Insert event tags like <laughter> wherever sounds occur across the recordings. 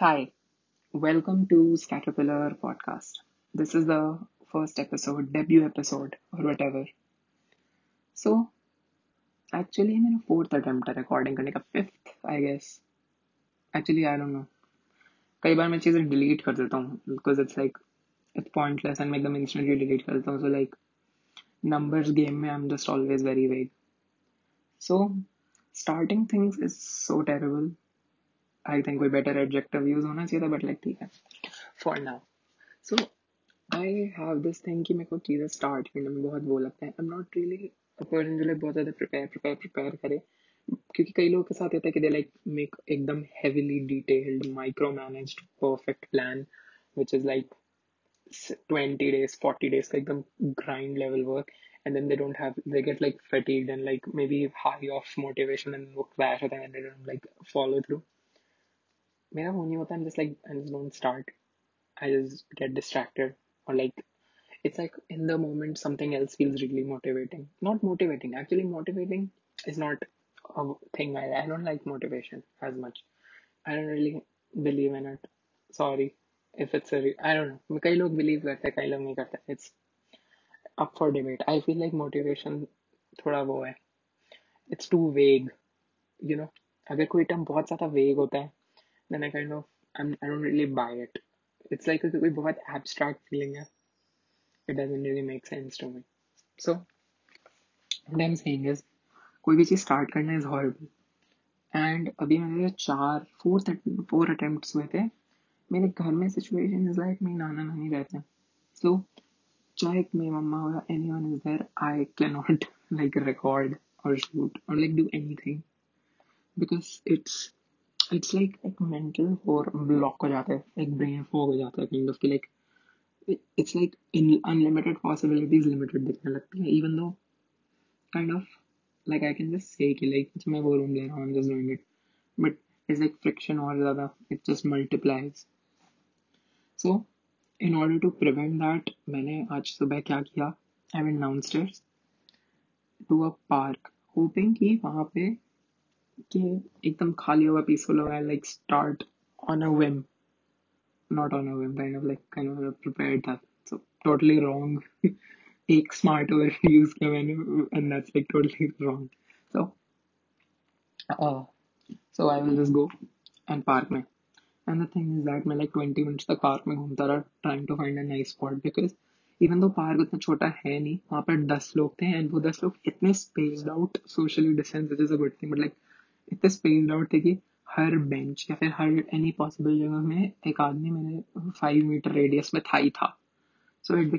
Hi, welcome to Scatterpillar Podcast. This is the first episode, debut episode, or whatever. So, actually, मेरा fourth attempt है recording करने का fifth, I guess. Actually, I don't know. कई बार मैं चीज़ें delete कर देता हूँ because it's like it's pointless and make them instantly delete कर देता हूँ. So like numbers game में I'm just always very vague. So starting things is so terrible. I think कोई बेटर एडजेक्टिव यूज़ होना चाहिए था बट लाइक ठीक है. For now so I have this thing कि मेरे को चीज़ें स्टार्ट करने में बहुत वो लगता है. I am not really person जो लाइक बहुत ज़्यादा प्रिपेयर प्रिपेयर प्रिपेयर करे. क्योंकि कई लोगों के साथ होता है कि दे लाइक मेक एकदम heavily detailed micro managed perfect plan which is like 20 days 40 days like एकदम grind level work. And then they don't have, they get like fatigued and like maybe high off motivation and crash होता है and they don't like follow through. मेरा वो नहीं होता I'm just like I just don't start I just get distracted or like it's like in the moment something else feels really motivating not motivating actually motivating is not a thing I, I don't like motivation as much I don't really believe in it sorry if it's a re- I don't know कई लोग believe करते हैं कई लोग नहीं करते it's up for debate I feel like motivation थोड़ा वो है it's too vague you know अगर कोई टर्म बहुत ज़्यादा vague होता है then I kind of I'm, I don't really buy it. It's like a बहुत abstract feeling है. It doesn't really make sense to me. So what I'm saying is कोई भी चीज़ start करना is horrible. And अभी मेरे चार fourth four attempts हुए थे मेरे घर में situation is like मेरी नाना नानी रहते हैं so चाहे मेरी मम्मा हो या anyone is there I cannot like record or shoot or like do anything because it's it's it's like एक मेंटल और ब्लॉक हो जाता है एक ब्रेन फॉग हो जाता है काइंड ऑफ़ कि like it's like in unlimited possibilities limited दिखने लगती है even though kind of like I can just say कि लाइक कुछ मैं बोलूँ रूम ले रहा हूँ just doing it but it's like friction और ज़्यादा it just multiplies so in order to prevent that मैंने आज सुबह क्या किया? I went downstairs to a park hoping कि वहाँ पे कि एकदम खाली हुआ पीसफुल हुआ like start on a whim not on a whim kind of like kind of prepared था सो टोटली रॉन्ग एक स्मार्ट वर्ड यूज़ किया मैंने and that's like totally wrong so so I will just go and park में and the thing is that मैं like twenty minutes तक park में घूमता रहा trying to find a nice spot because even though park उतना छोटा है नहीं, वहाँ पर दस लोग थे एंड वो दस लोग इतने spaced out socially distance is a good thing but like इतने स्पेस्ड आउट थे कि हर बेंच या फिर हर एनी पॉसिबल जगह में एक आदमी मेरे फाइव मीटर रेडियस में था ही था like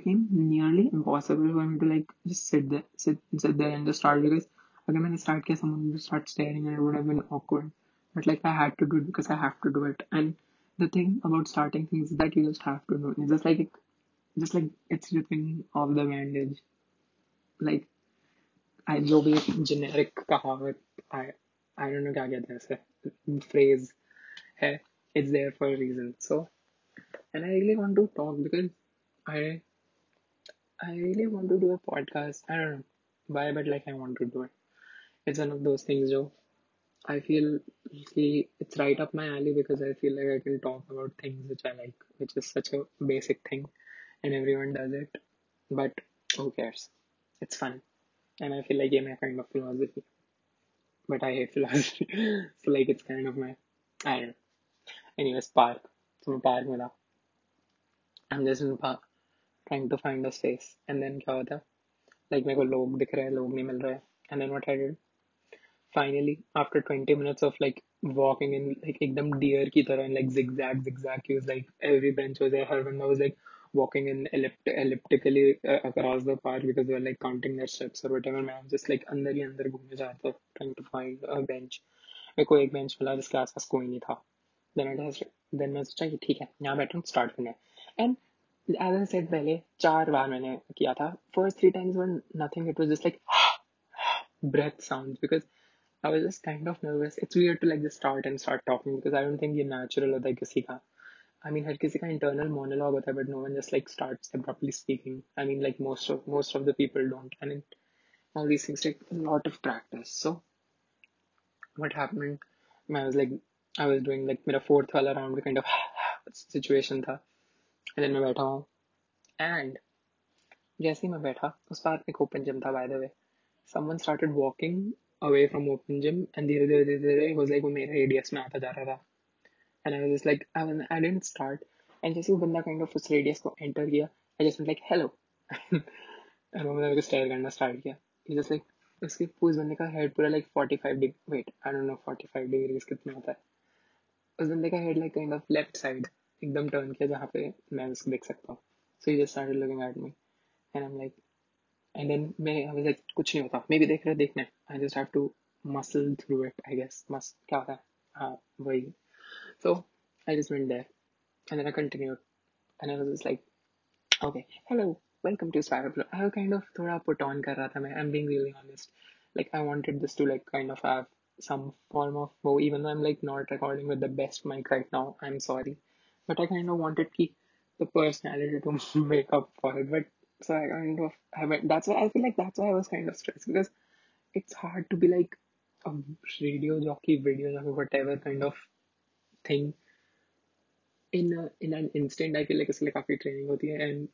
just sit there, sit, sit there and just start because again when I start kiya someone would start staring and it would have been awkward. But like I had to do it because I have to do it. And the thing about starting things is that you just have to do it. It's just like just like it's ripping off the bandage. Like I जो भी generic कहावत I I don't know क्या कहते हैं ऐसे phrase है it's there for a reason so and I really want to talk because I I really want to do a podcast I don't know why but like I want to do it it's one of those things Joe I feel it's right up my alley because I feel like I can talk about things which I like which is such a basic thing and everyone does it but who cares it's fun and I feel like yeah my kind of philosophy But I hate philosophy. so like it's kind of my I don't know. Anyways, park. So park में था. I'm just in park trying to find a space. And then क्या होता Like मेरे को लोग दिख रहे हैं, लोग नहीं मिल रहे And then what I did? Finally, after 20 minutes of like walking in like एकदम deer की तरह and like zigzag zigzag he was like every bench was there. Her window was like walking in ellipt- elliptically uh, across the park because they were like counting their steps or whatever. मैं just like अंदर ही अंदर घूमने जाता था trying to find a bench. मेरे को एक bench मिला जिसके आसपास कोई नहीं था देन आई देन मैं सोचा कि ठीक है यहाँ बैठा हूँ स्टार्ट करना है एंड एज आई सेड पहले चार बार मैंने किया था first three times were nothing it was just like breath sounds because I was just kind of nervous. It's weird to like just start and start talking because I don't think ये natural होता है किसी का I mean, हर किसी का internal monologue होता है, no one just like starts abruptly speaking. I mean, like most of most of the people don't, and it, all these things take a lot of practice. So, what happened? I was like I was doing like मेरा fourth वाला round में kind of situation था and then मैं बैठा हूँ and जैसे ही मैं बैठा उस में एक ओपन जिम था by the way someone started walking away from open gym and धीरे धीरे धीरे धीरे वाज लाइक वो मेरे रेडियस में आता जा रहा था and I was just like I I didn't start and जैसे वो बंदा काइंड ऑफ़ उस रेडियस को एंटर किया I just like hello and वो मेरे को स्टायर करना स्टार्ट किया. ही जस्ट लाइक उसके उस बंदे का हेड पूरा like 45 degree wait I don't know 45 degree कितना होता है. उस बंदे का head like kind of left side एकदम टर्न किया जहाँ पे मैं उसको देख सकता हूँ. So he just started looking at me and I am like and then मैं आई वाज लाइक कुछ नहीं होता. मे भी देख रहे, देखना I just have to muscle through it I guess मस क्या होता है? हाँ वही. So I just went there and then I continued. And I was just like, okay, hello, welcome to Spiral Flow. I was kind of thoda put on kar raha tha. I'm being really honest. Like I wanted this to like kind of have some form of flow, even though I'm like not recording with the best mic right now. I'm sorry. But I kind of wanted ki, the personality to <laughs> make up for it. But so I kind of haven't that's why I feel like that's why I was kind of stressed because it's hard to be like a radio jockey, video jockey, whatever kind of thing in a, in an instant I feel like इसलिए काफी training होती है and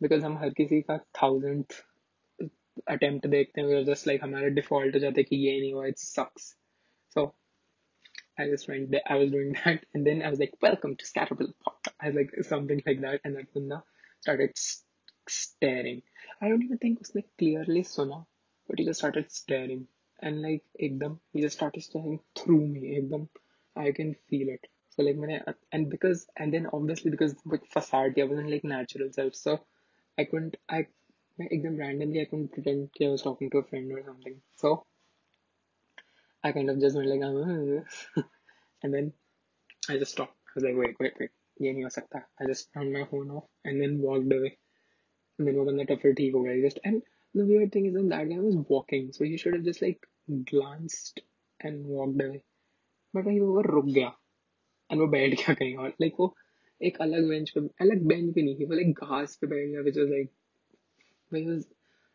because हम हर किसी का thousandth attempt देखते हैं we're just like हमारे डिफॉल्ट हो जाते हैं कि ये नहीं हुआ it sucks so I just went there I was doing that and then I was like welcome to Scatterbill podcast I was like something like that and that banda started staring I don't even think उसने clearly सुना but he just started staring and like एकदम he just started staring through me एकदम I can feel it so like मैंने and because and then obviously because with facade I wasn't like natural self so I couldn't I एकदम randomly I couldn't pretend I was talking to a friend or something so I kind of just went like <laughs> and then I just stopped I was like wait wait wait ये नहीं हो सकता I just turned my phone off and then walked away and then वो बंदा तब फिर ठीक हो गया just and the weird thing is that that guy was walking so he should have just like glanced and walked away But वही वो रुक गया। एंड वो बैठ गया कहीं और। लाइक वो एक अलग बेंच पे, अलग बेंच पे नहीं थी वो लाइक घास पे बैठ गया which was like which was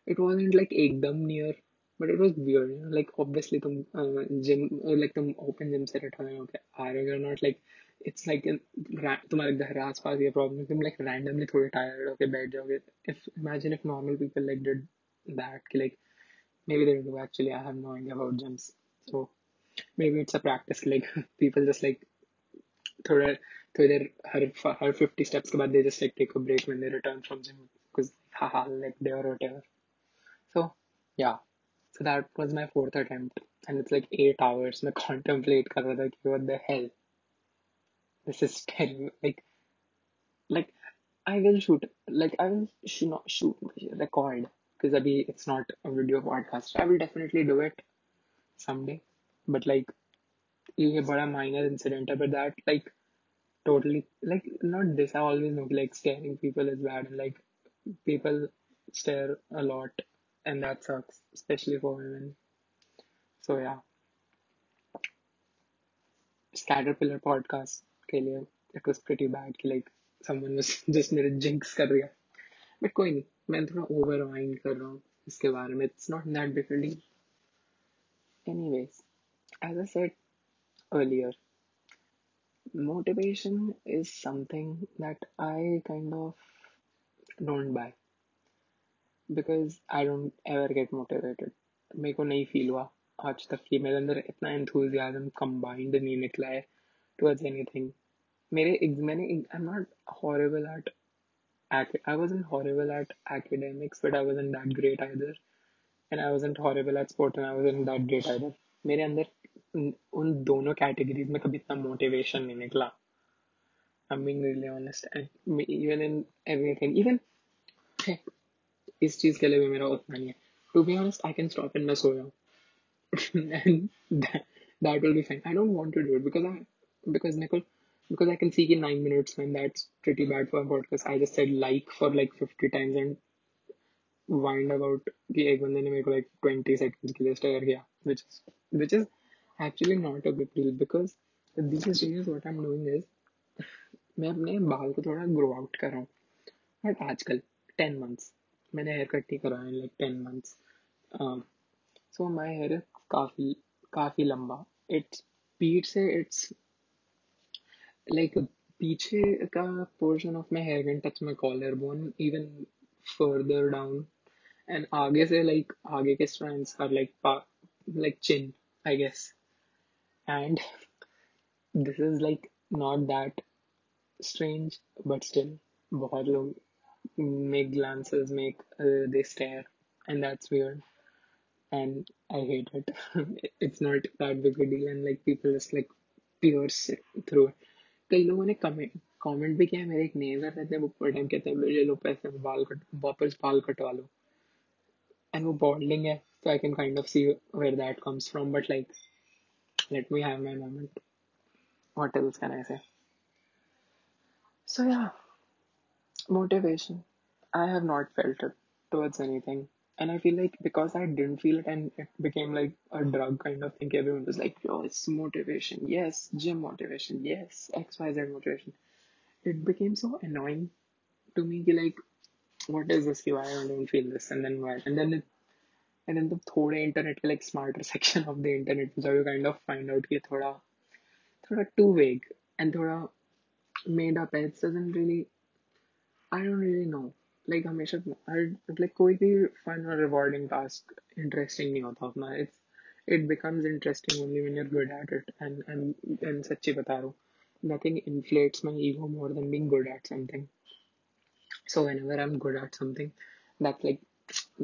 it was like एकदम near but it was beer like obviously तुम जिम लाइक तुम ओपन जिम से रिटर्न हो गया are you are not like it's like तुम्हारे घर आस पास ये प्रॉब्लम तुम लाइक रैंडमली थोड़े टायर्ड होकर बैठ जाओगे। If imagine if normal people like did that कि like maybe they actually I have no idea about gyms so maybe it's a practice like <laughs> people just like thoda thoda her her 50 steps but they just like take a break when they return from gym because haha like day or whatever. So yeah. So that was my fourth attempt and it's like eight hours and I contemplate kar raha what the hell? This is terrible like like I will shoot like I will shoot not shoot record because abhi it's not a video podcast. I will definitely do it someday. But like ये बड़ा minor incident है that like totally like not this I always know like scaring people is bad and like people stare a lot and that sucks especially for women so yeah Scatterpillar podcast के लिए it was pretty bad कि like someone was just मेरे jinx कर दिया but कोई नहीं मैं थोड़ा over mind कर रहा हूँ इसके बारे में not that big a deal anyways as I said earlier motivation is something that I kind of don't buy because I don't ever get motivated मेरे को नहीं फील हुआ आज तक कि मेरे अंदर इतना enthusiasm combined नहीं निकला है towards anything मेरे मैंने I'm not horrible at I wasn't horrible at academics but I wasn't that great either and I wasn't horrible at sport and I wasn't that great either मेरे अंदर उन दोनों categories में कभी इतना मोटिवेशन नहीं निकला being really honest and even in everything even इस चीज़ के लिए भी मेरा उतना नहीं है to be honest I can stop and मैं सो जाऊँ that, that will be fine I don't want to do it because I because मेरे को because I can see in nine minutes when that's pretty bad for a podcast I just said like for like 50 times and wind about कि एक बंदे ने मेरे को like 20 seconds किया which is which is actually not a big deal because this is cheese what I am doing is मैं अपने बाल को थोड़ा ग्रो आउट कर रहा हूँ। बट आजकल टेन मंथ्स मैंने हेयर कट नहीं कराया like ten months so my hair काफ़ी काफ़ी लंबा। इट्स पीठ से इट्स लाइक पीछे का portion of my hair can touch my collar bone even further down and आगे से लाइक आगे के strands are like like chin I guess and this is like not that strange but still बहुत लोग make glances make uh, they stare and that's weird and I hate it. <laughs> it's not that big a deal, and like people just like pierce it through it. कई लोगों ने comment comment भी किया है मेरे एक नेबर रहते हैं वो पूरे टाइम कहते हैं मुझे लो पैसे में बाल कट वापस बाल कटवा लो एंड वो बॉन्डिंग है so I can kind of see where that comes from but like let me have my moment what else can I say so yeah Motivation. I have not felt it towards anything. And I feel like because I didn't feel it and it became like a drug kind of thing, everyone was like, yo, it's motivation. Yes, gym motivation. Yes, XYZ motivation. It became so annoying to me. Like, what is this? Why I don't feel this? And then why? And then it, and in the थोड़े internet के like smarter section of the internet मतलब you kind of find out कि थोड़ा थोड़ा too vague and थोड़ा made up it's doesn't really I don't really know like हमेशा तो, हर like कोई भी फन और रिवॉर्डिंग टास्क इंटरेस्टिंग नहीं होता अपना it's it becomes interesting only when you good at it and and and सच्ची बता रहा हूँ। Nothing inflates my ego more good at good at something. So whenever I'm good at something, that's like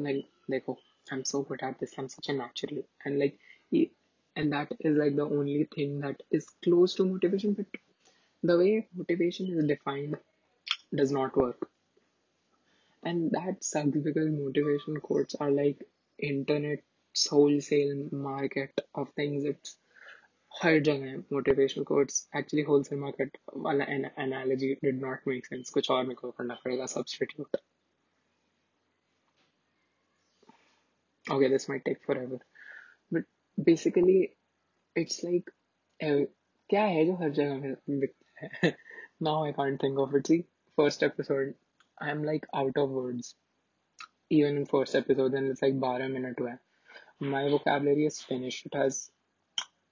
like देखो I'm so good at this. I'm such a natural. And like e- and that is like the only thing that is close to motivation. But the way motivation is defined does not work And that sucks because motivation quotes are like internet's wholesale market of things. It's हर जगह है motivational quotes. Actually, wholesale market वाला an analogy did not make sense. कुछ और मेरे को करना पड़ेगा substitute. Okay, this might take forever. But basically, it's like uh, क्या <laughs> है जो हर जगह में बिकता है? Now I can't think of it. See, first episode, I'm like out of words. Even in first episode, and it's like 12 minute हुआ है. My vocabulary is finished. It has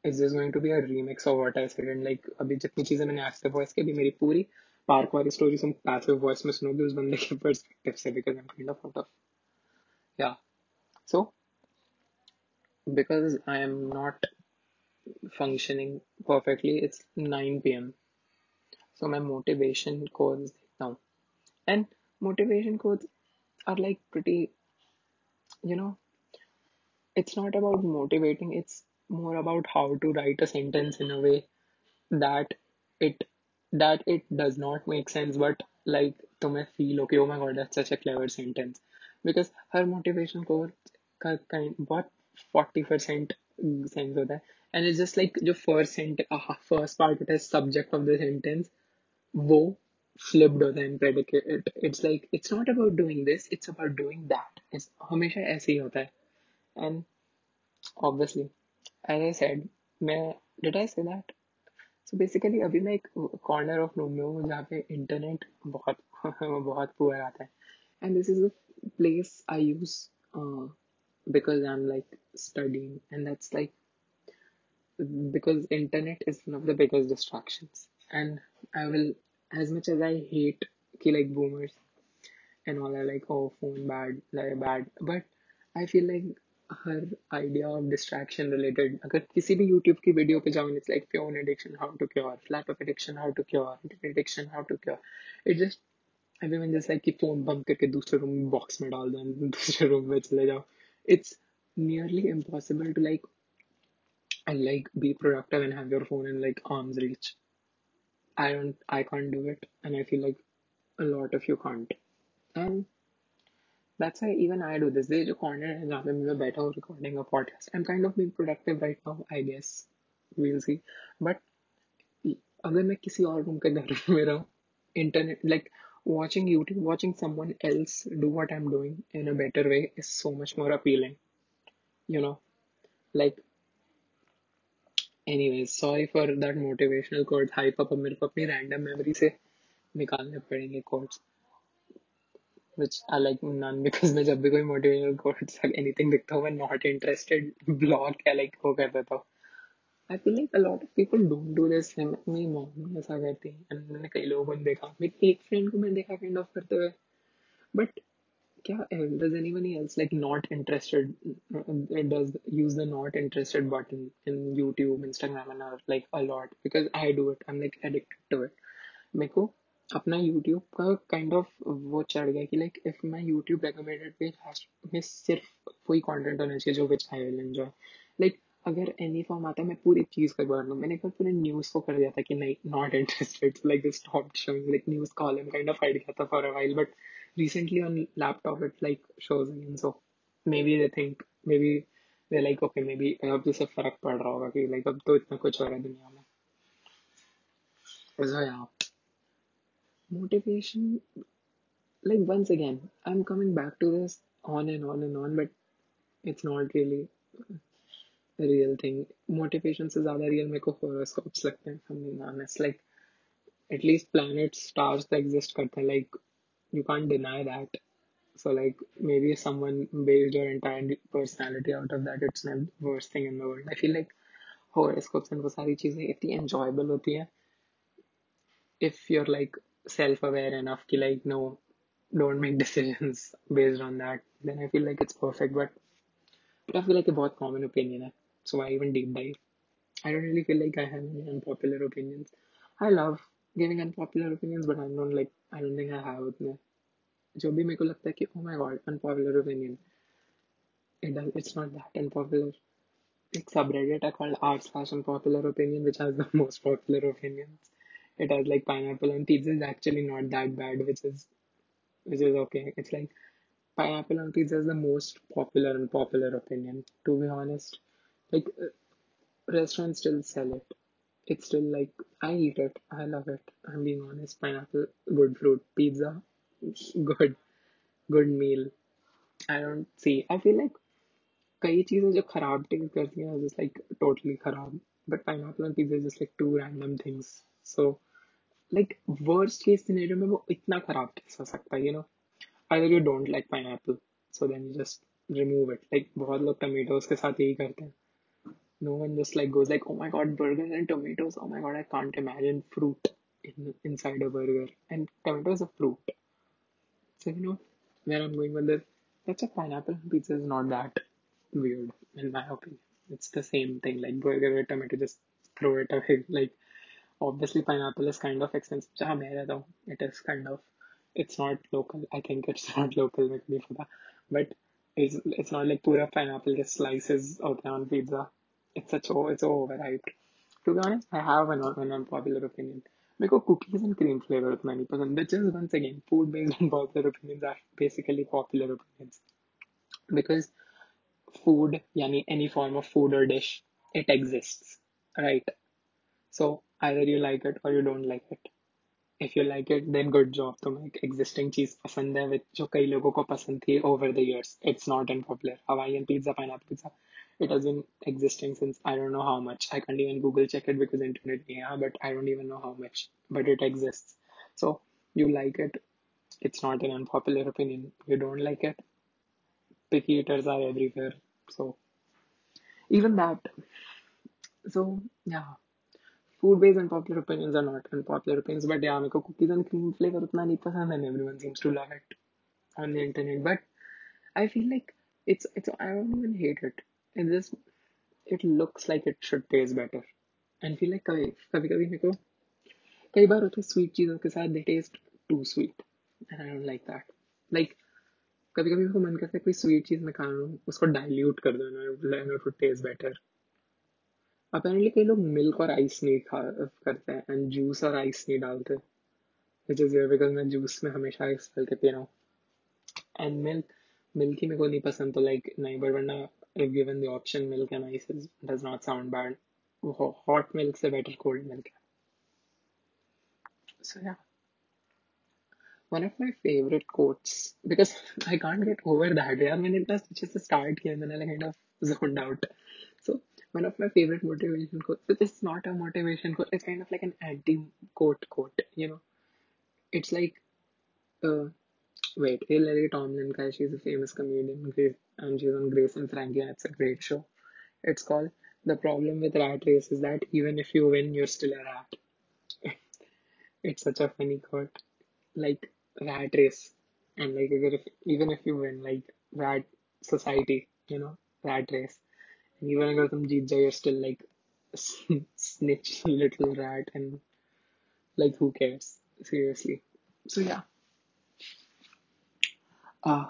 is this going to be a remix of what I said and like अभी जितनी चीजें मैंने active voice की अभी मेरी पूरी पार्क वाली स्टोरी तुम passive voice में सुनोगे उस बंदे के perspective से because I'm kind of out of yeah So, because I am not functioning perfectly, it's 9 pm. So, my motivation codes now. And motivation codes are like pretty, you know, it's not about motivating, it's more about how to write a sentence in a way that it that it does not make sense but like to me feel okay oh my god that's such a clever sentence because her motivation codes. का kind बहुत forty percent sense होता है. And is just like जो first sent first part होता है subject of the sentence वो flipped होता है predicate it's like it's not about doing this it's about doing that हमेशा ऐसे ही होता है. And obviously as I said मैं did I say that so basically अभी मैं एक कॉर्नर ऑफ़ रूम में हूँ जहाँ पे इंटरनेट बहुत <laughs> बहुत पुअर आता है. And this is the place I use because I'm like studying and that's like because internet is one of the biggest distractions and I will as much as I hate ki like boomers and all are like oh phone bad like bad but I feel like her idea of distraction related अगर किसी भी YouTube की video पे जाओ it's like phone addiction how to cure laptop addiction how to cure internet addiction how to cure it just everyone just like कि phone बंद करके दूसरे रूम में बॉक्स में डाल दो and दूसरे रूम में चले जाओ it's nearly impossible to like and like be productive and have your phone in like arm's reach I don't I can't do it and I feel like a lot of you can't and That's why even I do this. There's a corner है जहाँ पे मैं बैठा हूँ recording a podcast. I'm kind of being productive right now, I guess. We'll see. But अगर मैं किसी और रूम के घर में रहूँ, internet like watching YouTube, watching someone else do what I'm doing in a better way is so much more appealing. You know, like anyways, sorry for that motivational quote hype up. अब मेरे को अपनी random memory से निकालने पड़ेंगे quotes. which I like none because मैं जब भी कोई motivational quotes or anything दिखता हूँ मैं not interested blog या like वो कर देता हूँ I feel like a lot of people don't do this मेरी मॉम ऐसा करती है and मैंने कई लोगों को देखा मेरी एक फ्रेंड को मैंने देखा काइंड ऑफ़ करते हुए बट क्या does anyone else like not interested uh, does use the not interested button in YouTube, Instagram and all, like a lot because I do it. I'm like addicted to it. मेरे को अपना YouTube का kind of वो चढ़ गया कि like if my YouTube recommended page में सिर्फ़ वही कंटेंट होना चाहिए जो which I will enjoy like अगर एनी फॉर्म आता है, मैं पूरी चीज़ का बढ़ लू। मैंने एक पूरे न्यूज़ को कर दिया था कि नहीं not interested like this top showing like news column kind of hide किया था for a while but recently on laptop it like shows in so maybe they think maybe they like okay maybe अब तो जैसे फ़र्क पड़ रहा होगा कि लाइक अब तो इतना कुछ हो रहा है दुनिया में। Motivation like once again I am coming back to this on and on and on but it's not really real thing motivation से ज़्यादा रियल मेरे को हॉरोस्कोप्स लगते हैं something honest like at least planet stars तो exist करते हैं like you can't deny that so like maybe someone based your entire personality out of that it's not worst thing in the world I feel like horoscopes and वो सारी चीज़ें इतनी enjoyable होती हैं। If you're like self aware enough कि like no don't make decisions based on that then I feel like it's perfect but I feel like ये बहुत common opinion है। so I even deep dive I don't really feel like I have any unpopular opinions I love giving unpopular opinions but I don't like I don't think I have उतने जो भी मेरे को लगता है कि oh my god unpopular opinion it does, it's not that unpopular like subreddit are called r slash unpopular opinion which has the <laughs> most popular opinions it has like pineapple on pizza is actually not that bad which is which is okay it's like pineapple on pizza is the most popular and popular opinion to be honest like uh, restaurants still sell it it's still like i eat it i love it i'm being honest pineapple good fruit pizza good good meal i don't see i feel like कई चीजें जो खराब taste करती हैं just like totally खराब but pineapple and pizza just like too random things so like worst case scenario में वो इतना खराब कैसे हो सकता है you no either you don't like pineapple so then you just remove it like बहुत लोग tomatoes के साथ यही करते हैं no one just like goes like, oh my god, burgers and tomatoes. Oh my god, I can't imagine fruit in, inside a burger. And tomato is a fruit. So you know where I'm going with this. That's a pineapple pizza is not that weird in my opinion. It's the same thing like burger with tomato. Just throw it away. <laughs> Like obviously pineapple is kind of expensive. So it is kind of it's not local. I think it's <laughs> not local. maybe But it's it's not like pure pineapple just slices out on pizza it's a chore. It's overhyped. To be honest, I have an, an unpopular opinion. Because cookies and cream flavor with many person, which is once again food based unpopular opinions are basically popular opinions. Because food, yani any form of food or dish, it exists. Right? So either you like it or you don't like it. if you like it then good job तुम्हें एक existing चीज पसंद है which जो कई लोगों को पसंद थी over the years it's not unpopular Hawaiian pizza pineapple pizza it has been existing since I don't know how much I can't even Google check it because internet नहीं है but I don't even know how much but it exists so you like it it's not an unpopular opinion you don't like it picky eaters are everywhere so even that so yeah food based unpopular opinions are not unpopular opinions but yeah मेरे को cookies and cream flavor उतना नहीं पसंद and everyone seems to love it on the internet but I feel like it's it's I don't even hate it it just it looks like it should taste better and feel like कभी कभी कभी मेरे को कई बार होता है sweet चीज़ों के साथ they taste too sweet and I don't like that like कभी कभी मेरे को मन करता है कोई स्वीट चीज़ मैं खा रहा हूँ उसको डाइल्यूट कर दो ना टू टेस्ट बेटर अपेरेंटली कई लोग मिल्क और आइस नहीं खा, करते हैं एंड जूस और आइस नहीं डालते। विच इज़ वेयर बिकॉज़ मैं जूस में हमेशा आइस डाल के पी रहा हूँ। एंड मिल्क मिल्क ही मेरे को नहीं पसंद तो लाइक नहीं बट वरना if given the option milk and ice is does not sound bad hot milk से बेटर कोल्ड मिल्क है। सो या one of my favourite quotes because I can't get over that यार, मैंने इतना अच्छे से स्टार्ट किया, मैंने kind of zoned out so one of my favorite motivation quotes but it's not a motivation quote it's kind of like an anti quote quote you know it's like uh, wait Lily Tomlin guy she's a famous comedian and she's on Grace and Frankie and it's a great show it's called the problem with rat race is that even if you win, you're still a rat. <laughs> It's such a funny quote. Like rat race. And like even if even if you win, like rat society, you know, rat race. And even अगर तुम जीत जाओ, you're still like snitch little rat and like who cares? Seriously. So yeah. Uh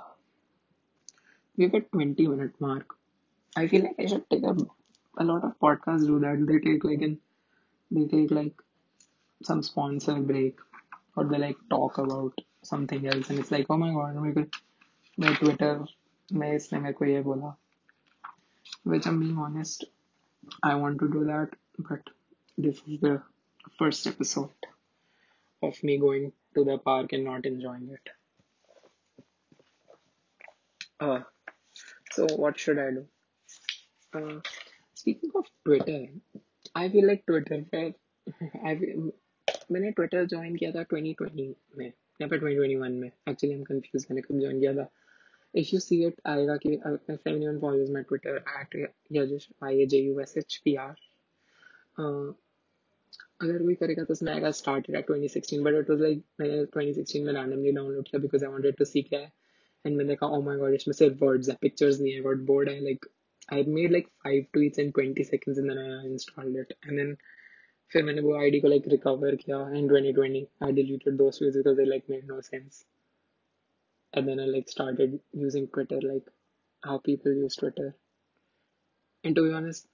we've at 20 minute mark. I feel like I should take a a lot of podcasts do that. They take like an they take like some sponsor break or they like talk about something else and it's like oh my god मेरे को मैं Twitter में इसने मेरे को ये बोला which I'm being honest I want to do that but this is the first episode of me going to the park and not enjoying it uh, so what should I do uh, speaking of Twitter I feel like Twitter पे <laughs> I feel- मैंने Twitter join किया था 2020 में या फिर 2021 में actually I'm confused मैंने कब ज्वाइन किया था if you see it आएगा कि if anyone follows my Twitter at Yajush I A J U S H P R अगर कोई करेगा तो उसमें आएगा started at 2016 but it was like मैंने 2016 में रैंडमली डाउनलोड किया because I wanted to see क्या है. एंड मैंने कहा ओ माय गॉड इसमें सिर्फ़ वर्ड्स है पिक्चर्स नहीं है गॉट बोर्ड है like I made like five tweets in twenty seconds in I installed it and then फिर मैंने वो आईडी को लाइक रिकवर किया. In 2020 I deleted those because they like made no sense and then I like started using Twitter like how people use Twitter and to be honest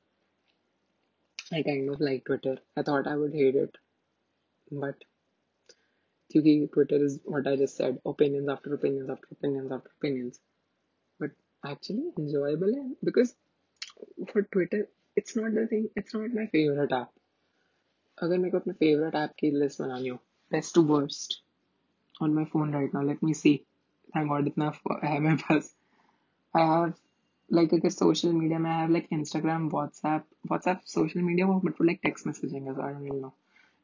I kind of like Twitter I thought I would hate it but क्योंकि Twitter is what I just said opinions after opinions after opinions after opinions but actually enjoyable है because for Twitter it's not the thing it's not my favorite app अगर मेरे को अपने favorite app की list बनानी हो best to worst on my phone right now let me see thank God इतना है मेरे पास। आई हैव लाइक अगर सोशल मीडिया में I have like Instagram WhatsApp WhatsApp social media वो but like text messaging is I don't know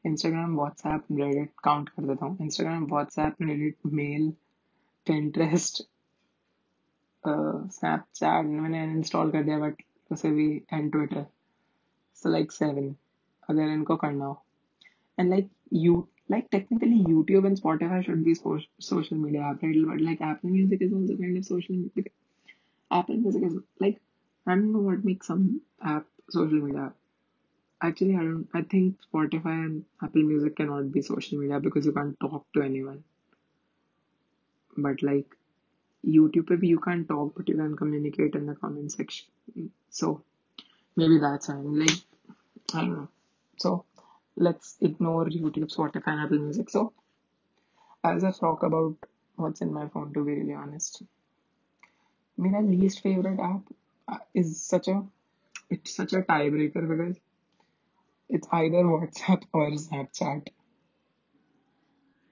Instagram WhatsApp Reddit count कर देता हूँ। Instagram WhatsApp Reddit mail Pinterest Snapchat मैंने install कर दिया but उसे भी and Twitter so like seven अगर इनको करना हो। And like you like technically YouTube and Spotify should be so- social media app, right? But like Apple Music is also kind of social media. Apple Music is like I don't know what makes some app social media. Actually, I don't. I think Spotify and Apple Music cannot be social media because you can't talk to anyone. But like YouTube, भी you can't talk, but you can communicate in the comment section. So maybe that's why. Like I don't know. So let's ignore YouTube, Spotify, and Apple Music. So I'll just talk about what's in my phone. To be really honest, my least favorite app uh, is such a it's such a tiebreaker because it's either WhatsApp or Snapchat.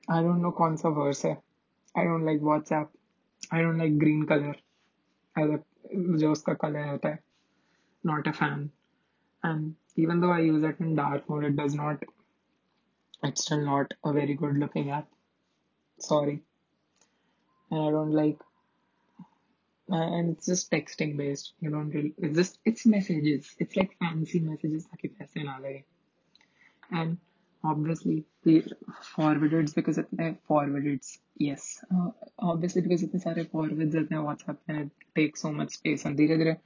I don't know कौन सा verse है. I don't like WhatsApp. I don't like green color. ऐसा जो उसका colour होता है. Not a fan. And even though I use it in dark mode, it does not, it's still not a very good looking app. Sorry. And I don't like, uh, and it's just texting based. You don't really, it's just, it's messages. It's like fancy messages. And obviously, the forwarded because it's forwarded. Yes. Uh, obviously, because it's forwards, WhatsApp and it takes so much space. And the. dhire,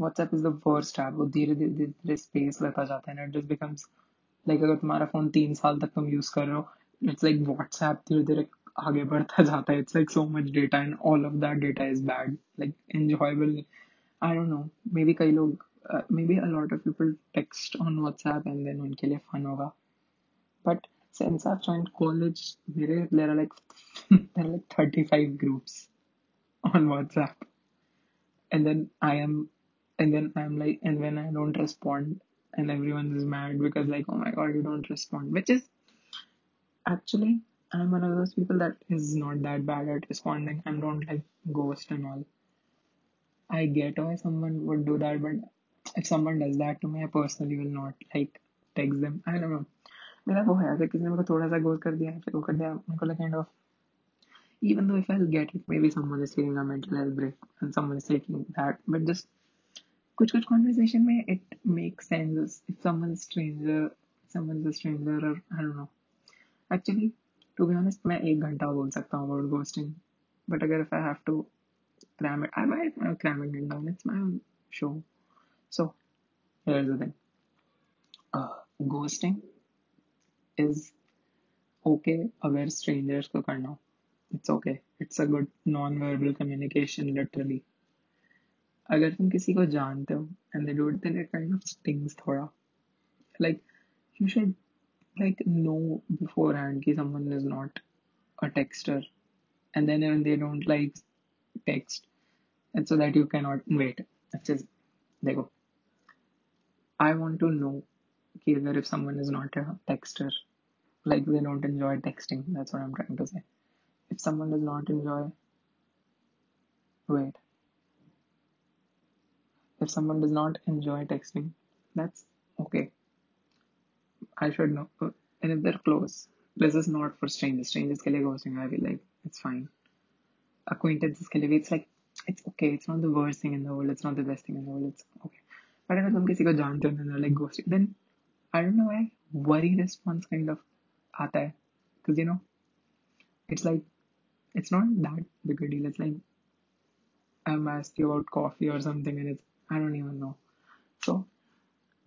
WhatsApp is the first app वो धीरे धीरे धीरे space लेता जाता है and it just becomes like अगर तुम्हारा phone तीन साल तक तुम यूज़ कर रहे हो इट्स लाइक व्हाट्सएप धीरे धीरे आगे बढ़ता जाता है। It's like so much data and all of that data is bad like enjoyable I don't know maybe कई लोग maybe a lot of people text on WhatsApp and then उनके लिए फन होगा। But since I've joined college, there are like <laughs> there are like 35 groups on WhatsApp, and then I am and then I'm like and when I don't respond and everyone is mad because like oh my god you don't respond which is actually I'm one of those people that is not that bad at responding and don't like ghost and all. I get why someone would do that, but if someone does that to me, I personally will not like text them. I don't know. मेरा वो है अगर किसी ने मेरे को थोड़ा सा ghost कर दिया फिर वो कर दिया मेरे को like kind of even though if I'll get it maybe someone is feeling a mental health break and someone is taking that but just कुछ कुछ कॉन्वर्सेशन में it make sense if someone stranger someone stranger और आई don't no actually to be honest मैं एक घंटा बोल सकता हूँ अबाउट घोस्टिंग बट अगर if I have to cram it I might uh, cramming it down it's my own show so here's the thing uh, ghosting is okay अगर strangers को करना हो it's okay it's a good non-verbal communication literally अगर तुम किसी को जानते हो and they do it then it kind of stings थोड़ा like you should like know beforehand कि someone is not a texter and then when they don't like text and so that you cannot wait it's just देखो I want to know either if someone is not a texter like they don't enjoy texting that's what i'm trying to say if someone does not enjoy wait if someone does not enjoy texting that's okay i should know and if they're close this is not for strangers strangers ke liye ghosting i feel like it's fine acquaintances ke liye it's like it's okay it's not the worst thing in the world it's not the best thing in the world it's okay but अगर तुम किसी को जानते हो ना like ghosting then I don't know why worry response kind of आता है because you know it's like it's not that big a deal it's like I'm asked you about coffee or something and it's I don't even know so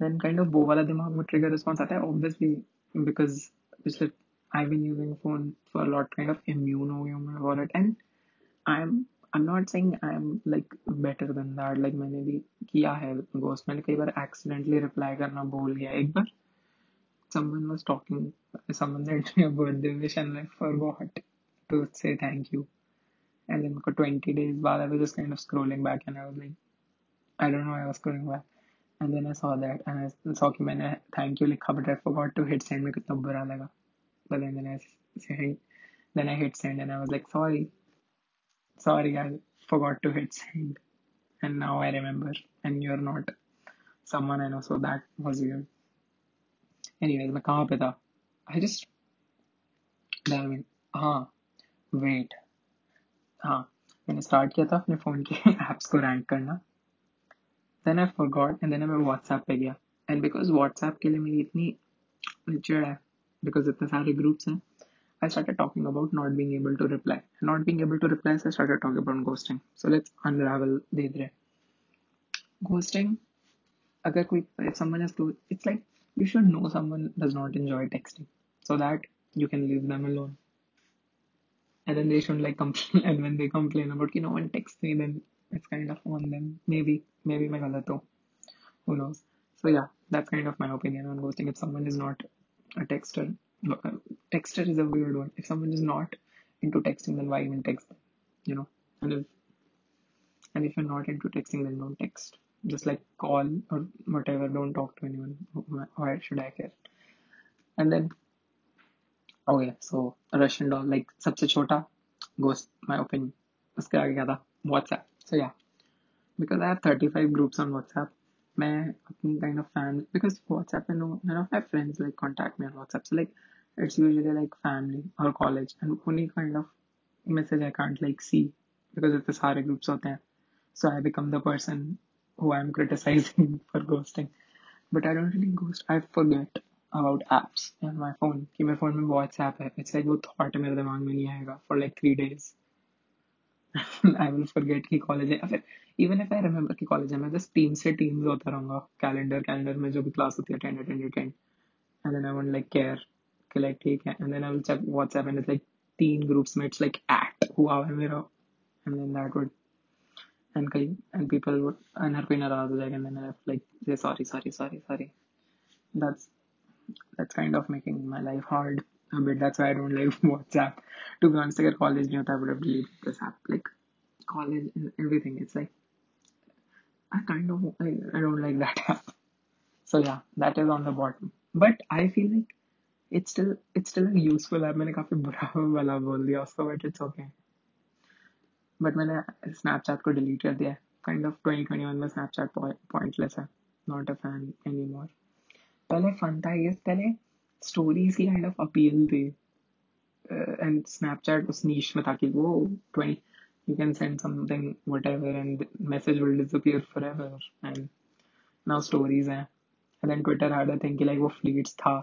then kind of वो वाला दिमाग में trigger response आता है obviously because पिछले I've been using phone for a lot kind of immune हो गया हूँ मैं for it and I'm I'm not saying I'm like better than that like मैंने भी किया है ghost मैंने कई बार accidentally reply करना भूल गया एक बार someone was talking someone sent me a birthday wish and I forgot to say thank you and then for 20 days बाद I was just kind of scrolling back and I was like Don't know why I was scrolling back and then I saw that and I saw कि मैंने thank you लिखा but I forgot to hit send में कितना बुरा लगा but then, then I said then I hit send and I was like sorry sorry I forgot to hit send and now I remember and you're not someone I know so that was weird anyways मैं कहाँ पे था I just I mean हाँ wait हाँ मैंने start किया था अपने फ़ोन के एप्स को रैंक करना then I forgot and then मैं व्हाट्सएप पे गया एंड बिकॉज व्हाट्सएप के लिए मेरी इतनी चिड़ है बिकॉज इतने सारे ग्रुप्स हैं I started talking about not being able to reply. Not being able to reply, so I started talking about ghosting. So let's unravel धीरे Ghosting, अगर कोई if someone has to, it's like you should know someone does not enjoy texting, so that you can leave them alone. And then they shouldn't like <laughs> complain. And when they complain about you know one texts me, then it's kind of on them. Maybe maybe मैं गलत हूँ. Who knows? So yeah, that's kind of my opinion on ghosting. If someone is not a texter, uh, texter is a weird one. If someone is not into texting, then why even text them? You know, and if and if you're not into texting, then don't text. Just like call or whatever. Don't talk to anyone. Why should I care? And then okay, so Russian doll like सबसे छोटा ghost my opinion. उसके आगे क्या था WhatsApp. So yeah, because I have 35 groups on WhatsApp. मैं अपनी kind of fan because WhatsApp पे no none of my friends like contact me on WhatsApp. So like it's usually like family or college and only kind of message I can't like see because इतने सारे groups होते हैं. So I become the person who I'm criticizing <laughs> for ghosting. But I don't really ghost. I forget about apps on my phone कि मेरे phone में WhatsApp है. It's like वो thought मेरे दिमाग में नहीं आएगा for like three days. I will forget कि कॉलेज है फिर इवन इफ आई रिमेम्बर कि कॉलेज है मैं जस्ट टीम से टीम्स होता रहूंगा कैलेंडर कैलेंडर में जो भी क्लास होती है attend attend attend and then I won't like care कि लाइक ठीक है and then I will check WhatsApp and it's like तीन ग्रुप्स में इट्स लाइक एट हुआ है मेरा and then that would and कई एंड पीपल वुड एंड हर कोई नाराज हो जाएगा एंड देन आई लाइक से sorry sorry sorry sorry that's that's kind of making my life hard a bit. That's why I don't like <laughs> WhatsApp. To be honest, अगर college नहीं होता, I would have deleted this app. Like college and everything. It's like I kind of I, I don't like that <laughs> app. So yeah, that is on the bottom. But I feel like it's still it's still a useful app. मैंने काफी बुरा <laughs> वाला बोल दिया उसको, but it's okay. But मैंने Snapchat को delete कर दिया है. Kind of 2021 में Snapchat pointless है. Not a fan anymore. पहले फन था ये पहले स्टोरीज की काइंड ऑफ अपील थी एंड स्नैपचैट उस नीश में था कि वो 20 you can send something whatever and the message will disappear forever and now stories हैं and then Twitter had a thing कि like वो fleets था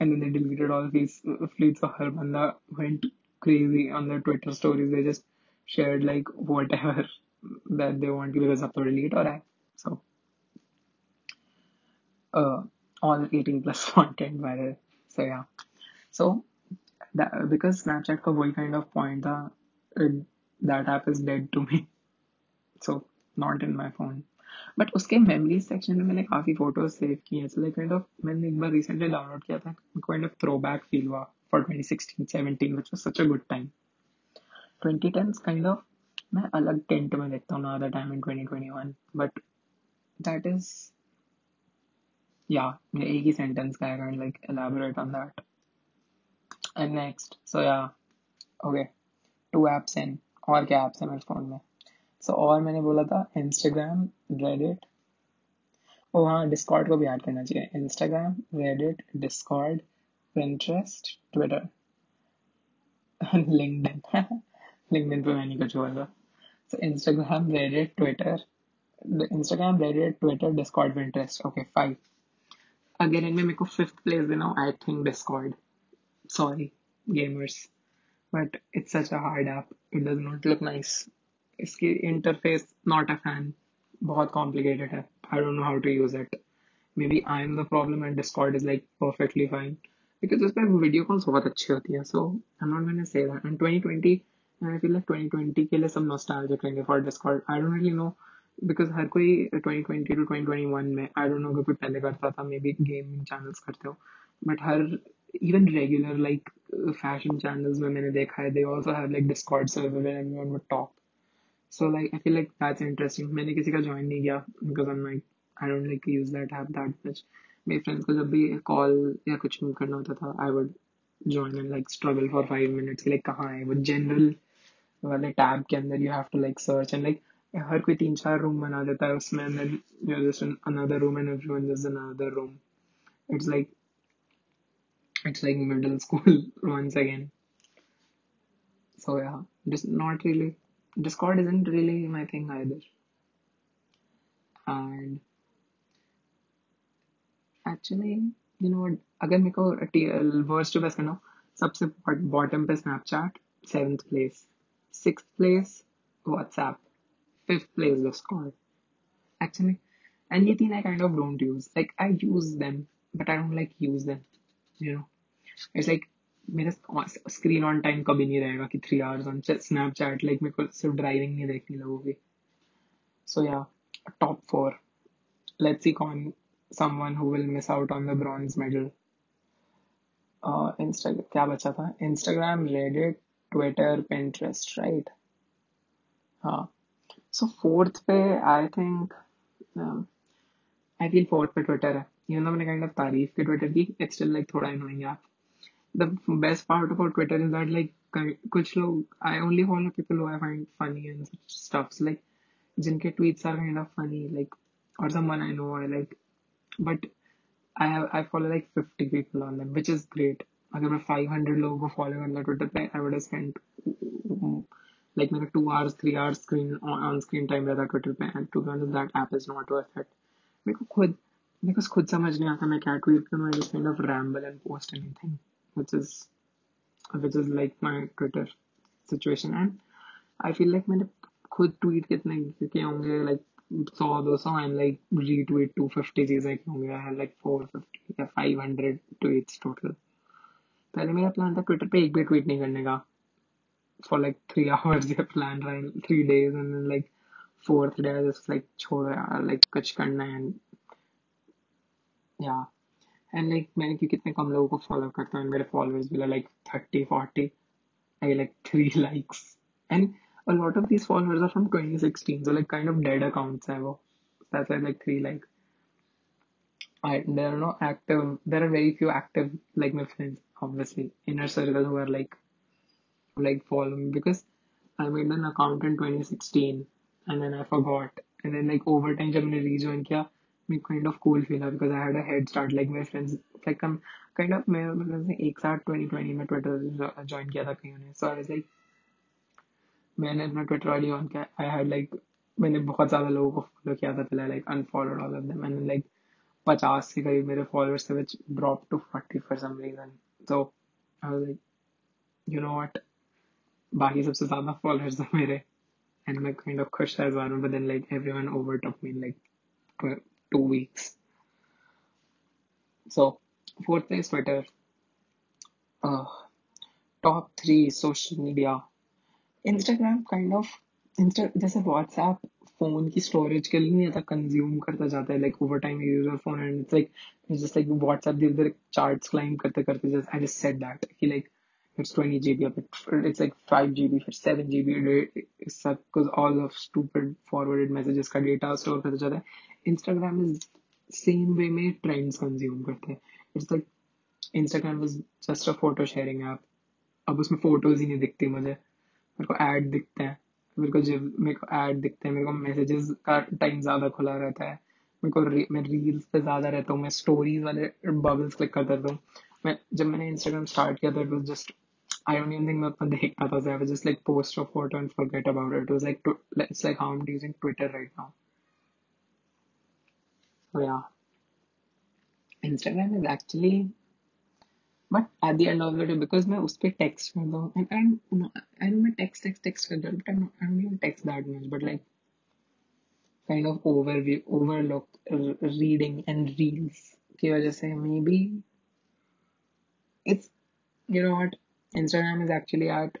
and then they deleted all these uh, fleets so हर बंदा went crazy on their Twitter stories they just shared like whatever <laughs> that they want because अब तो delete हो रहा है so uh, all 18 plus content <laughs> viral so yeah. So that because Snapchat का वही kind of point था it, that app is dead to me. <laughs> So not in my phone. But उसके memory section में मैंने काफ़ी फ़ोटोज़ सेव की हैं। So like kind of मैंने एक बार रिसेंटली डाउनलोड किया था। Kind of throw back feel हुआ for 2016 17 which was such a good time 2010s kind of मैं अलग टेंट में देखता हूँ ना the time in 2021 but that is yeah, the ही sentence I can't like elaborate on that. And next, so yeah, okay, two apps हैं और क्या apps हैं मेरे phone mein. So और मैंने बोला था Instagram, Reddit. oh हाँ Discord को भी add karna chahiye. Instagram, Reddit, Discord, Pinterest, Twitter, LinkedIn. LinkedIn pe मैंने kuch बोला. So Instagram, Reddit, Twitter, Instagram, Reddit, Twitter, Discord, Pinterest. Okay, five. अगर इनमें मेरे को फिफ्थ प्लेस देना I think Discord sorry gamers but it's such a hard app. It does not look nice. इसकी interface not a fan बहुत complicated है. I don't know how to use it maybe I am the problem and Discord is like perfectly fine because उस पर video calls बहुत अच्छी होती है. So I not gonna say that and 2020 I feel like 2020 के लिए सब nostalgic रहेंगे for Discord I don't really know because हर कोई twenty twenty two twenty twenty one में आई डोंट नो अगर कोई पहले करता था मे बी गेमिंग चैनल्स करते हो but her even regular like fashion channels में मैंने देखा है they also have like Discord server where everyone would talk so like I feel like that's interesting मैंने किसी का ज्वाइन नहीं किया because I am like I don't like use that have that much मेरे फ्रेंड्स को जब भी call या कुछ करना होता था I would join and like struggle for five minutes like कहाँ है? वो जनरल वाले टैब के अंदर you have to like search and like हर कोई तीन चार रूम बना देता है उसमें and then you're just in another room and everyone is in another room it's like it's like middle school once again so yeah just not really discord isn't really my thing either and actually you know what अगर मेरे को worst to best करना हो सबसे bottom पे Snapchat seventh place six place WhatsApp fifth place Discord, actually. And Yateen I kind of don't use. Like I use them, but I don't like use them. You know, it's like मेरा screen on time कभी नहीं रहेगा कि three hours on Snapchat like मेरे को सिर्फ driving नहीं देखनी लगोगी So yeah, top four. let's see on someone who will miss out on the bronze medal. Uh, Instagram क्या बचा था Instagram, Reddit, Twitter, Pinterest, right? हाँ सो फोर्थ पे I think I think fourth पे Twitter है. You know मैंने kind of तारीफ़ की ट्विटर की इट्स स्टिल लाइक थोड़ा इनोइंग आप the best part about Twitter is that like कुछ लोग I only follow people who I find funny and stuffs like जिनके tweets are kind of funny like और some one I know I like but I have I follow like 50 people on them which is great अगर मैं 500 लोगों को follow करना Twitter पे I would have spent like मेरा two hours three hours screen on screen time रहता है Twitter पे and to be that app is not worth it मेरे को खुद, मेरे को खुद समझ नहीं आता मैं क्या ट्वीट करूँ I just kind of ramble and post anything which is which is like my Twitter situation and I feel like मैंने खुद ट्वीट कितने किए होंगे लाइक सौ, दो सौ and like retweet two fifty चीज़ें किए होंगे आई लाइक फोर फिफ्टी या फाइव हंड्रेड ट्वीट्स टोटल पहले मेरा प्लान था ट्विटर पे एक भी ट्वीट नहीं करने का. फॉर लाइक थ्री <laughs> आवर्स या प्लान रहा three days and then like fourth day just like छोड़ो यार लाइक कुछ करना है एंड या एंड लाइक मैंने क्यों कितने कम लोगों को फॉलो करता हूँ मेरे फॉलोअर्स भी like thirty forty I like <laughs> three likes and a lot of these followers are from 2016 so like kind of dead accounts hai wo that's why like three like I there are no active there are very few active like my friends obviously inner circle who are like like follow me because I made an account in 2016 and then I forgot and then like over time जब मैंने rejoin किया me kind of cool feel because I had a head start like my friends like I'm kind of मैं मतलब एक साथ 2020 में Twitter join किया था कहीं ने so I was like मैंने अपना ट्विटर आईडी ऑन किया आई हैड लाइक मैंने बहुत ज़्यादा लोगों को फॉलो किया था पहले like unfollowed all of them and like पचास के करीब मेरे फॉलोअर्स थे विच drop to forty for some reason so I was like you know what बाकी सबसे ज़्यादा फॉलोअर्स थे मेरे एंड मैं काइंड ऑफ़ खुश था इस बारे में but then like everyone overtop me like two weeks so fourth place Twitter top three social media Instagram kind of Insta जैसे व्हाट्सएप फ़ोन की स्टोरेज के लिए आता कंज्यूम करता जाता है like over time use your phone and it's like just like WhatsApp the उधर charts climb करते करते just I just said that कि like it's 20 GB up it's like 5 GB for 7 GB सब because all of stupid forwarded messages का data store करते जाता है Instagram is same way में trends consume करते हैं it's like Instagram is just a photo sharing app अब उसमें photos ही नहीं दिखती मुझे मेरे को ऐड दिखते हैं मेरे को जब मेरे को ऐड दिखते हैं मेरे को मैसेजेस का टाइम ज़्यादा खुला रहता है मेरे को री, मैं रील्स पे ज़्यादा रहता हूँ मैं स्टोरीज वाले बबल्स क्लिक करता हूँ मैं जब मैंने इंस्टाग्राम स्टार्ट किया था it was just I don't even think मैं अपना देखता था so I was just like post a photo and forget about it. It was like it's like how I'm using Twitter right now. So yeah, Instagram is actually but at the end of the day because मैं उस पे text करता हूँ and and you know I know मैं text text text करता हूँ but I'm not, I don't even text that much but like kind of overview overlook r- reading and reels की वजह से maybe it's you know what Instagram is actually at